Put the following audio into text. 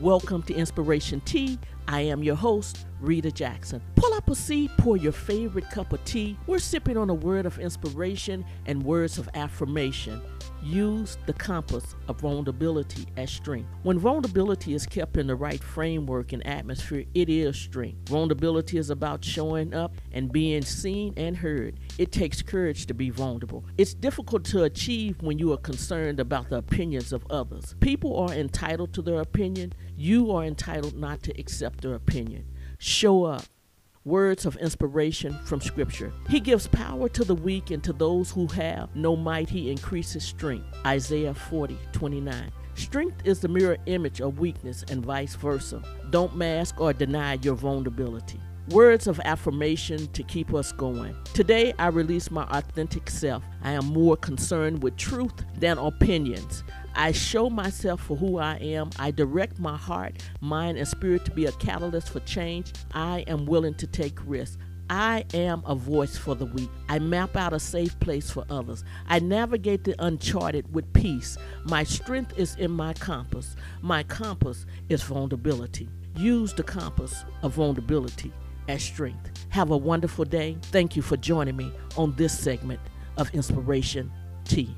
Welcome to Inspiration Tea. I am your host, Rita Jackson. Pull up a seat, pour your favorite cup of tea. We're sipping on a word of inspiration and words of affirmation. Use the compass of vulnerability as strength. When vulnerability is kept in the right framework and atmosphere, it is strength. Vulnerability is about showing up and being seen and heard. It takes courage to be vulnerable. It's difficult to achieve when you are concerned about the opinions of others. People are entitled to their opinion. You are entitled not to accept their opinion. Show up words of inspiration from Scripture. He gives power to the weak and to those who have no might, he increases strength. Isaiah 40 29. Strength is the mirror image of weakness and vice versa. Don't mask or deny your vulnerability. Words of affirmation to keep us going. Today, I release my authentic self. I am more concerned with truth than opinions. I show myself for who I am. I direct my heart, mind, and spirit to be a catalyst for change. I am willing to take risks. I am a voice for the weak. I map out a safe place for others. I navigate the uncharted with peace. My strength is in my compass. My compass is vulnerability. Use the compass of vulnerability as strength. Have a wonderful day. Thank you for joining me on this segment of Inspiration Tea.